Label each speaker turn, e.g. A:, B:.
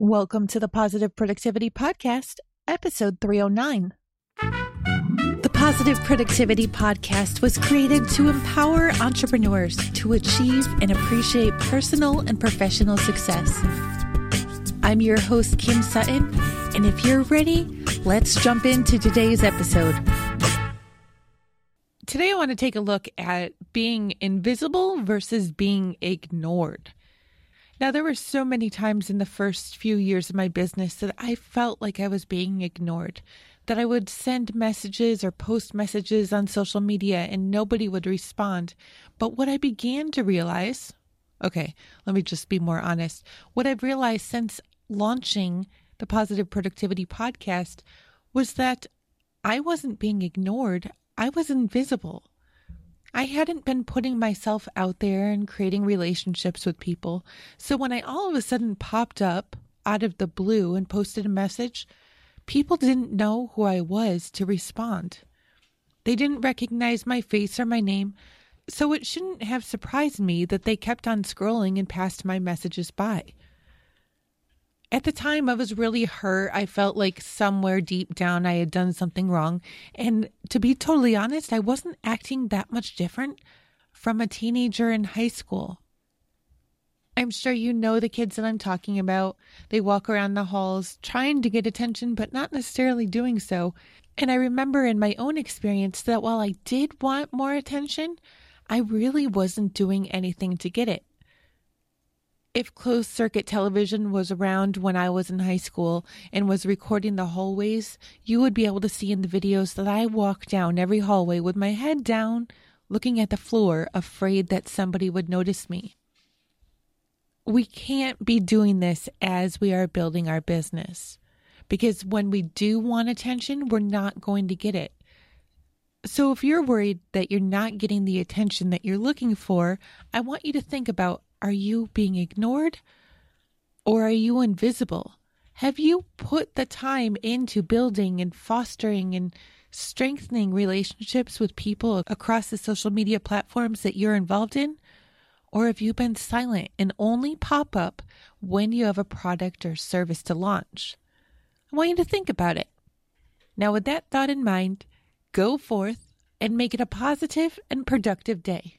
A: Welcome to the Positive Productivity Podcast, episode 309. The Positive Productivity Podcast was created to empower entrepreneurs to achieve and appreciate personal and professional success. I'm your host, Kim Sutton, and if you're ready, let's jump into today's episode. Today, I want to take a look at being invisible versus being ignored. Now, there were so many times in the first few years of my business that I felt like I was being ignored, that I would send messages or post messages on social media and nobody would respond. But what I began to realize okay, let me just be more honest. What I've realized since launching the Positive Productivity Podcast was that I wasn't being ignored, I was invisible. I hadn't been putting myself out there and creating relationships with people. So when I all of a sudden popped up out of the blue and posted a message, people didn't know who I was to respond. They didn't recognize my face or my name, so it shouldn't have surprised me that they kept on scrolling and passed my messages by. At the time, I was really hurt. I felt like somewhere deep down I had done something wrong. And to be totally honest, I wasn't acting that much different from a teenager in high school. I'm sure you know the kids that I'm talking about. They walk around the halls trying to get attention, but not necessarily doing so. And I remember in my own experience that while I did want more attention, I really wasn't doing anything to get it if closed circuit television was around when I was in high school and was recording the hallways, you would be able to see in the videos that I walk down every hallway with my head down, looking at the floor, afraid that somebody would notice me. We can't be doing this as we are building our business because when we do want attention, we're not going to get it. So, if you're worried that you're not getting the attention that you're looking for, I want you to think about are you being ignored or are you invisible? Have you put the time into building and fostering and strengthening relationships with people across the social media platforms that you're involved in? Or have you been silent and only pop up when you have a product or service to launch? I want you to think about it. Now, with that thought in mind, go forth and make it a positive and productive day.